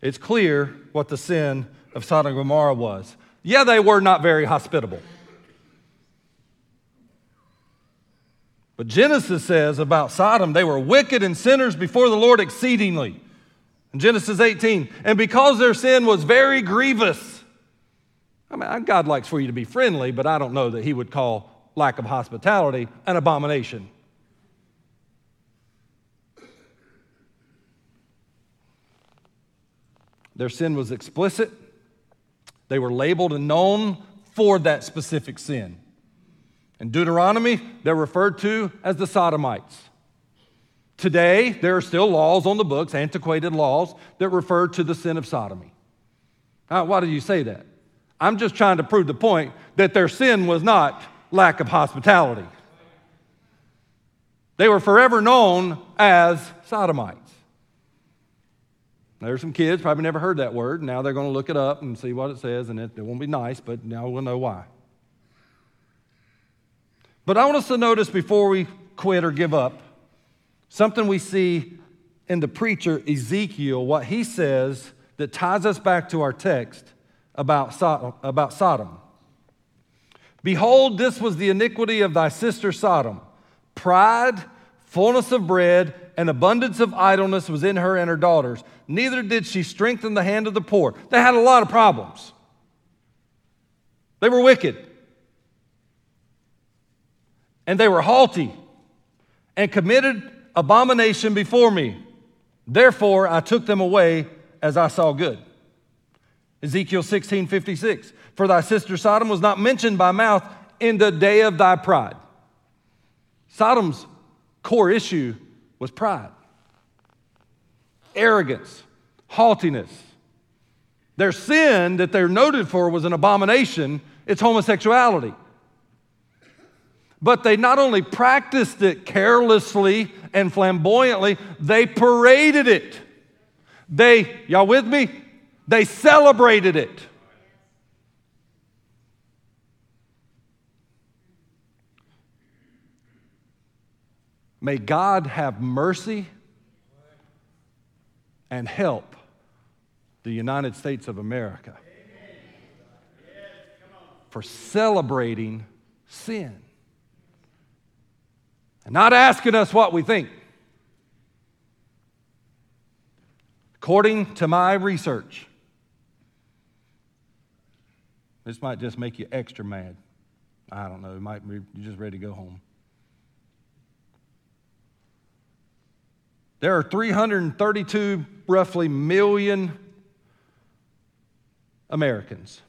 it's clear what the sin of Sodom and Gomorrah was. Yeah, they were not very hospitable. But Genesis says about Sodom, they were wicked and sinners before the Lord exceedingly. In Genesis 18, and because their sin was very grievous. I mean, God likes for you to be friendly, but I don't know that He would call lack of hospitality an abomination. Their sin was explicit. They were labeled and known for that specific sin. In Deuteronomy, they're referred to as the Sodomites. Today, there are still laws on the books, antiquated laws, that refer to the sin of sodomy. Now, why do you say that? I'm just trying to prove the point that their sin was not lack of hospitality. They were forever known as Sodomites. There's some kids probably never heard that word. Now they're going to look it up and see what it says, and it, it won't be nice, but now we'll know why. But I want us to notice before we quit or give up something we see in the preacher Ezekiel what he says that ties us back to our text about Sodom. About Sodom. Behold, this was the iniquity of thy sister Sodom. Pride, fullness of bread, and abundance of idleness was in her and her daughters. Neither did she strengthen the hand of the poor. They had a lot of problems. They were wicked. And they were haughty and committed abomination before me. Therefore, I took them away as I saw good. Ezekiel 16 56. For thy sister Sodom was not mentioned by mouth in the day of thy pride. Sodom's core issue was pride, arrogance, haughtiness. Their sin that they're noted for was an abomination, it's homosexuality. But they not only practiced it carelessly and flamboyantly, they paraded it. They, y'all with me? They celebrated it. May God have mercy and help the United States of America for celebrating sin and not asking us what we think. According to my research, this might just make you extra mad. I don't know, it might be just ready to go home. There are 332 roughly million Americans.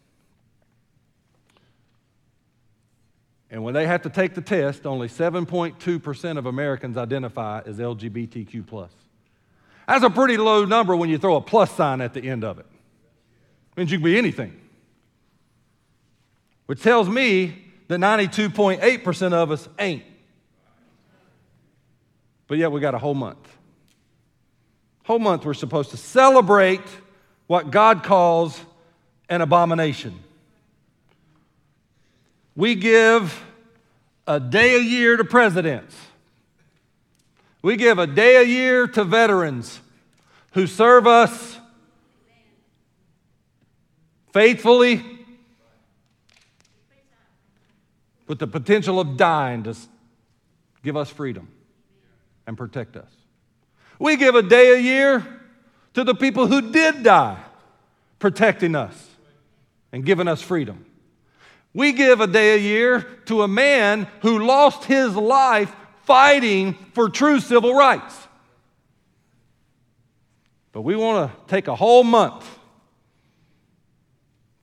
And when they have to take the test, only 7.2% of Americans identify as LGBTQ. That's a pretty low number when you throw a plus sign at the end of it. it means you can be anything. Which tells me that 92.8% of us ain't. But yet we got a whole month whole month we're supposed to celebrate what God calls an abomination. We give a day a year to presidents. We give a day a year to veterans who serve us faithfully with the potential of dying to give us freedom and protect us. We give a day a year to the people who did die, protecting us and giving us freedom. We give a day a year to a man who lost his life fighting for true civil rights. But we want to take a whole month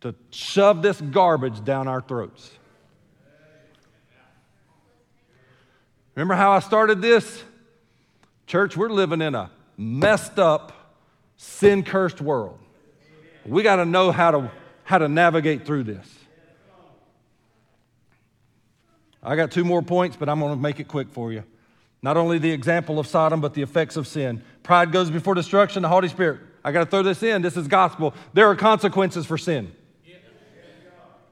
to shove this garbage down our throats. Remember how I started this? Church, we're living in a messed up, sin cursed world. We got to know how to, how to navigate through this. I got two more points, but I'm going to make it quick for you. Not only the example of Sodom, but the effects of sin. Pride goes before destruction, the haughty spirit. I got to throw this in. This is gospel. There are consequences for sin.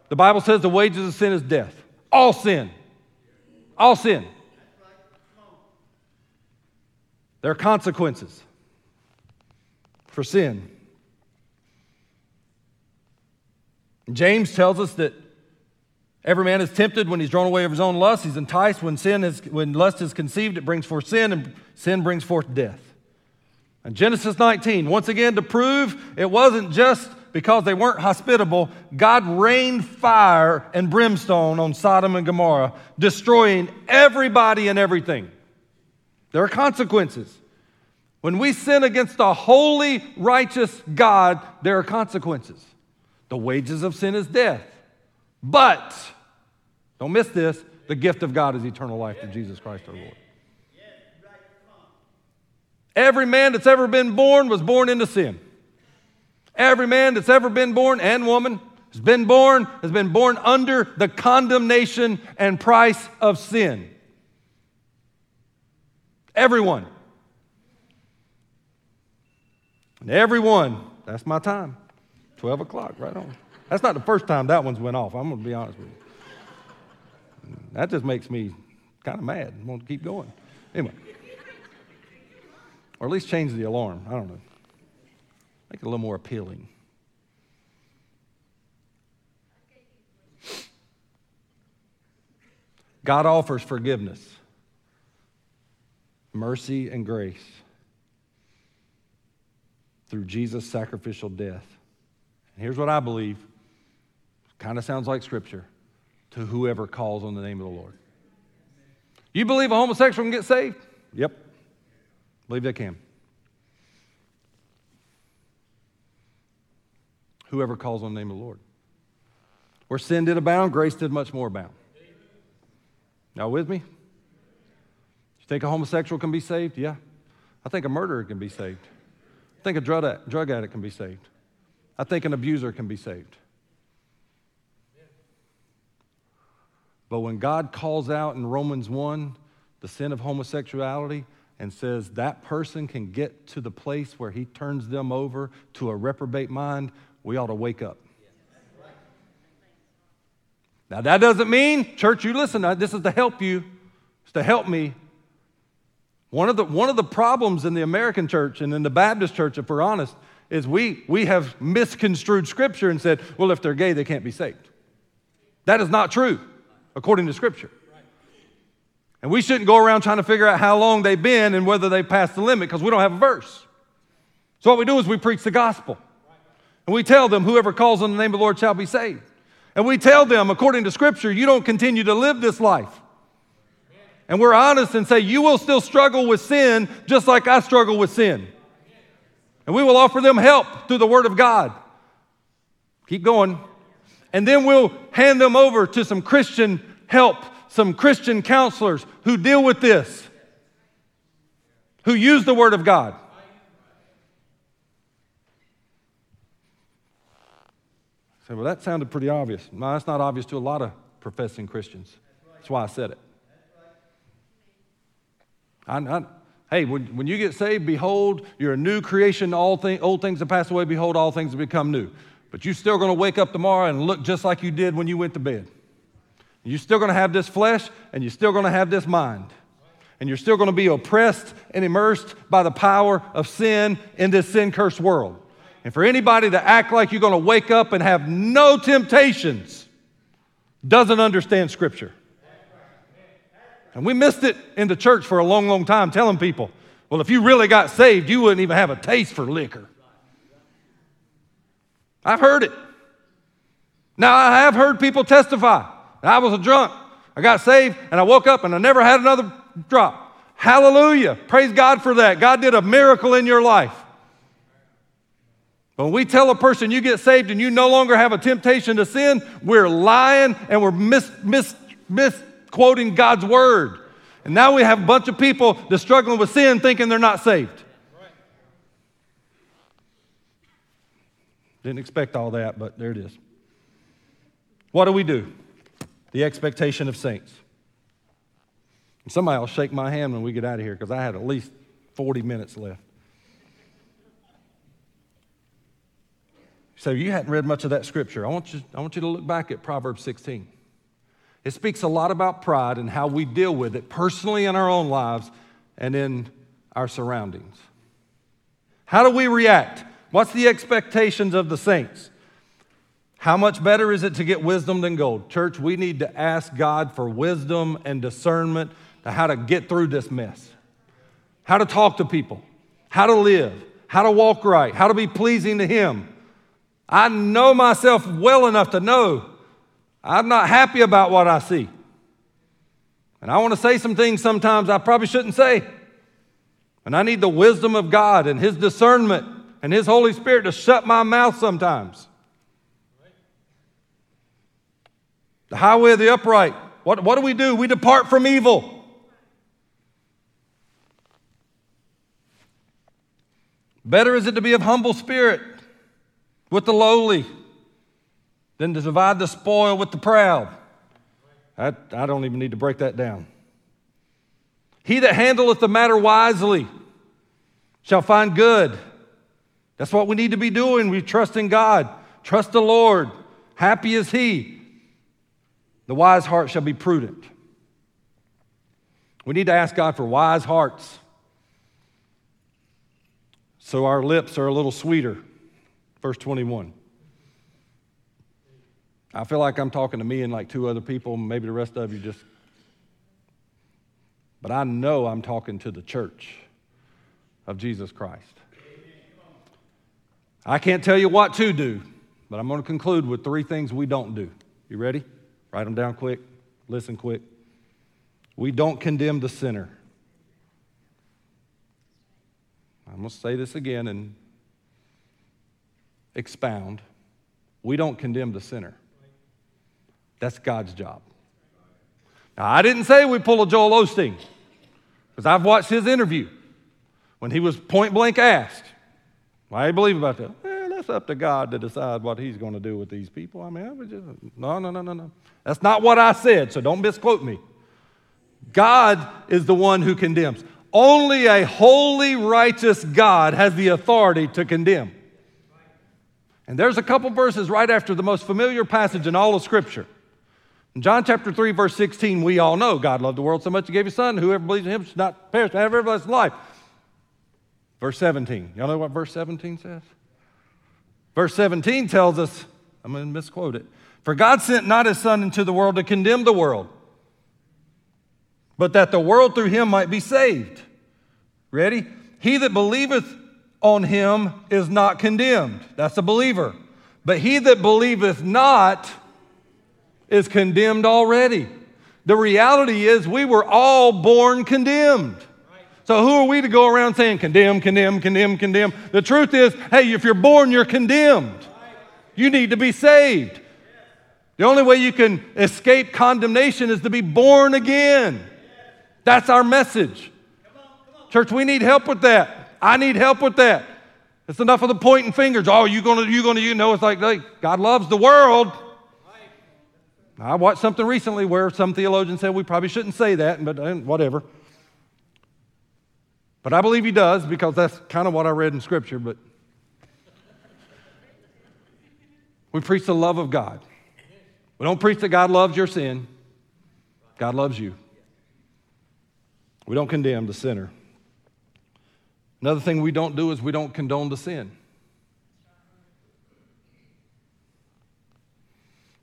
The Bible says the wages of sin is death. All sin. All sin. There are consequences for sin. James tells us that every man is tempted when he's drawn away of his own lust. He's enticed when sin is when lust is conceived, it brings forth sin, and sin brings forth death. And Genesis 19, once again, to prove it wasn't just because they weren't hospitable, God rained fire and brimstone on Sodom and Gomorrah, destroying everybody and everything. There are consequences. When we sin against a holy, righteous God, there are consequences. The wages of sin is death. But, don't miss this, the gift of God is eternal life through Jesus Christ our Lord. Every man that's ever been born was born into sin. Every man that's ever been born and woman has been born, has been born under the condemnation and price of sin. Everyone. And everyone, that's my time. 12 o'clock, right on. That's not the first time that one's went off. I'm going to be honest with you. That just makes me kind of mad. I want to keep going. Anyway. Or at least change the alarm. I don't know. Make it a little more appealing. God offers forgiveness, mercy, and grace through Jesus' sacrificial death. And here's what I believe kind of sounds like scripture to whoever calls on the name of the Lord. You believe a homosexual can get saved? Yep. Believe they can. Whoever calls on the name of the Lord. Where sin did abound, grace did much more abound. Now, with me? You think a homosexual can be saved? Yeah. I think a murderer can be saved. I think a drug addict, drug addict can be saved. I think an abuser can be saved. But when God calls out in Romans 1 the sin of homosexuality and says that person can get to the place where he turns them over to a reprobate mind, we ought to wake up. Now, that doesn't mean, church, you listen, this is to help you, it's to help me. One of, the, one of the problems in the American church and in the Baptist church, if we're honest, is we, we have misconstrued Scripture and said, well, if they're gay, they can't be saved. That is not true, according to Scripture. And we shouldn't go around trying to figure out how long they've been and whether they passed the limit because we don't have a verse. So what we do is we preach the gospel. And we tell them, whoever calls on the name of the Lord shall be saved. And we tell them, according to Scripture, you don't continue to live this life. And we're honest and say, you will still struggle with sin just like I struggle with sin. And we will offer them help through the Word of God. Keep going. And then we'll hand them over to some Christian help some Christian counselors who deal with this, who use the Word of God. Say, well, that sounded pretty obvious. No, that's not obvious to a lot of professing Christians. That's why I said it. I, I, hey, when, when you get saved, behold, you're a new creation. All thing, old things have passed away. Behold, all things have become new. But you're still going to wake up tomorrow and look just like you did when you went to bed. You're still going to have this flesh and you're still going to have this mind. And you're still going to be oppressed and immersed by the power of sin in this sin cursed world. And for anybody to act like you're going to wake up and have no temptations doesn't understand Scripture. And we missed it in the church for a long, long time, telling people, well, if you really got saved, you wouldn't even have a taste for liquor. I've heard it. Now, I have heard people testify I was a drunk. I got saved and I woke up and I never had another drop. Hallelujah. Praise God for that. God did a miracle in your life. When we tell a person you get saved and you no longer have a temptation to sin, we're lying and we're mis- mis- misquoting God's word. And now we have a bunch of people that's struggling with sin thinking they're not saved. Didn't expect all that, but there it is. What do we do? The expectation of saints. And somebody will shake my hand when we get out of here because I had at least 40 minutes left. So you hadn't read much of that scripture. I want you, I want you to look back at Proverbs 16. It speaks a lot about pride and how we deal with it personally in our own lives and in our surroundings. How do we react? What's the expectations of the saints? How much better is it to get wisdom than gold? Church, we need to ask God for wisdom and discernment to how to get through this mess, how to talk to people, how to live, how to walk right, how to be pleasing to Him. I know myself well enough to know I'm not happy about what I see. And I want to say some things sometimes I probably shouldn't say. And I need the wisdom of God and His discernment and His Holy Spirit to shut my mouth sometimes. The highway of the upright. What, what do we do? We depart from evil. Better is it to be of humble spirit with the lowly than to divide the spoil with the proud. I, I don't even need to break that down. He that handleth the matter wisely shall find good. That's what we need to be doing. We trust in God, trust the Lord. Happy is he the wise heart shall be prudent. We need to ask God for wise hearts. so our lips are a little sweeter. Verse 21. I feel like I'm talking to me and like two other people, maybe the rest of you just. But I know I'm talking to the church of Jesus Christ. I can't tell you what to do, but I'm going to conclude with three things we don't do. You ready? Write them down quick. Listen quick. We don't condemn the sinner. I'm going to say this again and expound. We don't condemn the sinner. That's God's job. Now, I didn't say we pull a Joel Osteen because I've watched his interview when he was point blank asked, Why do you believe about that? That's up to God to decide what he's going to do with these people. I mean, I just, no, no, no, no, no. That's not what I said, so don't misquote me. God is the one who condemns. Only a holy, righteous God has the authority to condemn. And there's a couple verses right after the most familiar passage in all of Scripture. In John chapter 3, verse 16, we all know God loved the world so much he gave his son, whoever believes in him should not perish, but have everlasting life. Verse 17. Y'all know what verse 17 says? Verse 17 tells us, I'm going to misquote it. For God sent not his son into the world to condemn the world, but that the world through him might be saved. Ready? He that believeth on him is not condemned. That's a believer. But he that believeth not is condemned already. The reality is, we were all born condemned. So, who are we to go around saying, condemn, condemn, condemn, condemn? The truth is, hey, if you're born, you're condemned. You need to be saved. The only way you can escape condemnation is to be born again. That's our message. Church, we need help with that. I need help with that. It's enough of the pointing fingers. Oh, you're gonna, you're gonna, you know, it's like, like God loves the world. I watched something recently where some theologian said we probably shouldn't say that, but uh, whatever. But I believe he does because that's kind of what I read in Scripture. But we preach the love of God. We don't preach that God loves your sin, God loves you. We don't condemn the sinner. Another thing we don't do is we don't condone the sin.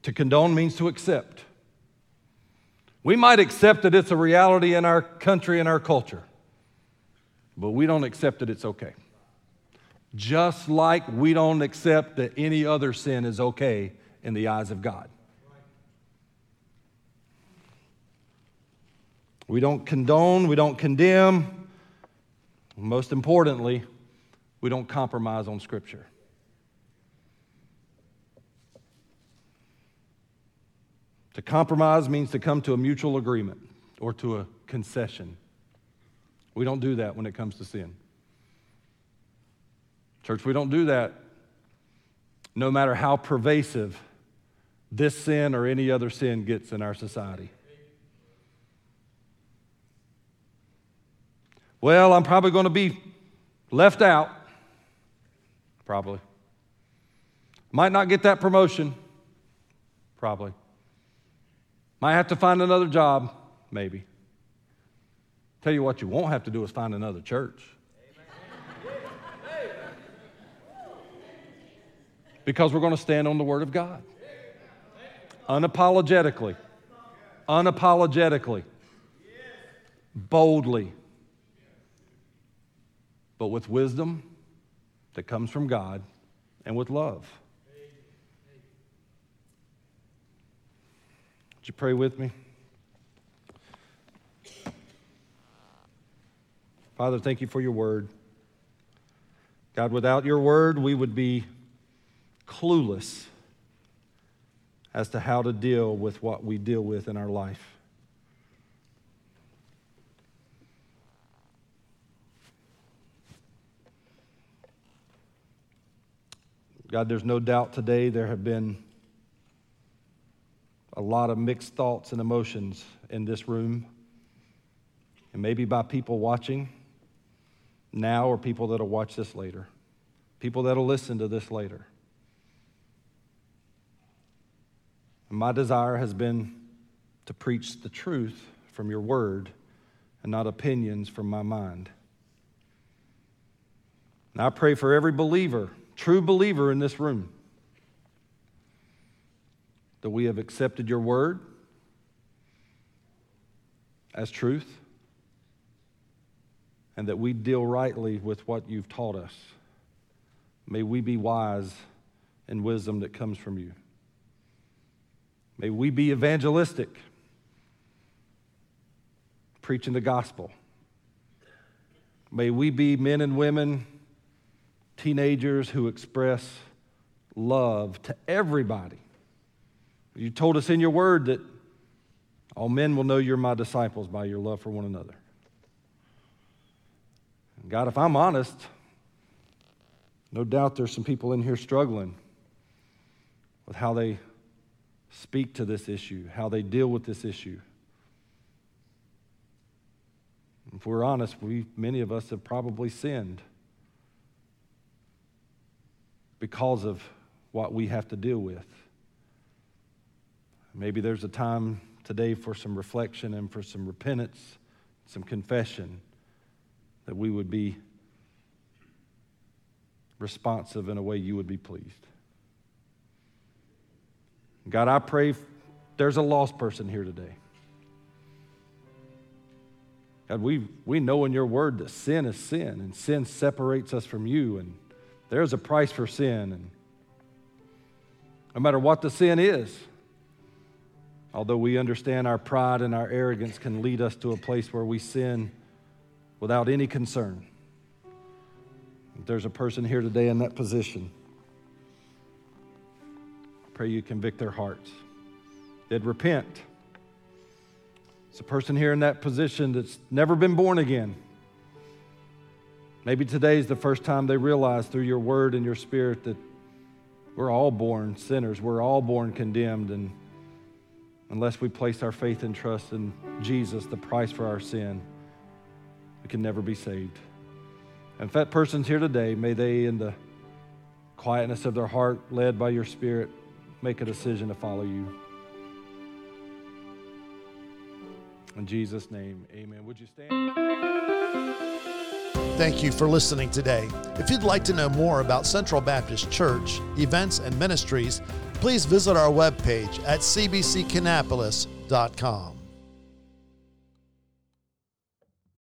To condone means to accept. We might accept that it's a reality in our country and our culture, but we don't accept that it's okay. Just like we don't accept that any other sin is okay in the eyes of God. We don't condone, we don't condemn. Most importantly, we don't compromise on Scripture. To compromise means to come to a mutual agreement or to a concession. We don't do that when it comes to sin. Church, we don't do that no matter how pervasive this sin or any other sin gets in our society. Well, I'm probably going to be left out. Probably. Might not get that promotion. Probably. Might have to find another job. Maybe. Tell you what, you won't have to do is find another church. Because we're going to stand on the Word of God. Unapologetically. Unapologetically. Boldly but with wisdom that comes from God and with love. Would you pray with me? Father, thank you for your word. God, without your word, we would be clueless as to how to deal with what we deal with in our life. God, there's no doubt today there have been a lot of mixed thoughts and emotions in this room, and maybe by people watching now or people that'll watch this later, people that'll listen to this later. My desire has been to preach the truth from your word and not opinions from my mind. And I pray for every believer, true believer in this room, that we have accepted your word as truth and that we deal rightly with what you've taught us. May we be wise in wisdom that comes from you. May we be evangelistic, preaching the gospel. May we be men and women, teenagers who express love to everybody. You told us in your word that all men will know you're my disciples by your love for one another. God, if I'm honest, no doubt there's some people in here struggling with how they speak to this issue, how they deal with this issue. If we're honest, we, many of us have probably sinned because of what we have to deal with. Maybe there's a time today for some reflection and for some repentance, some confession, that we would be responsive in a way you would be pleased. God, I pray there's a lost person here today. God, we, we know in your word that sin is sin, and sin separates us from you, and there's a price for sin. And no matter what the sin is, although we understand our pride and our arrogance can lead us to a place where we sin without any concern. If there's a person here today in that position, pray you convict their hearts. They'd repent. It's a person here in that position that's never been born again. Maybe today is the first time they realize through your word and your spirit that we're all born sinners. We're all born condemned. And unless we place our faith and trust in Jesus, the price for our sin, we can never be saved. And if that person's here today, may they, in the quietness of their heart, led by your Spirit, make a decision to follow you. In Jesus' name, amen. Would you stand? Thank you for listening today. If you'd like to know more about Central Baptist Church, events, and ministries, please visit our webpage at cbckannapolis.com.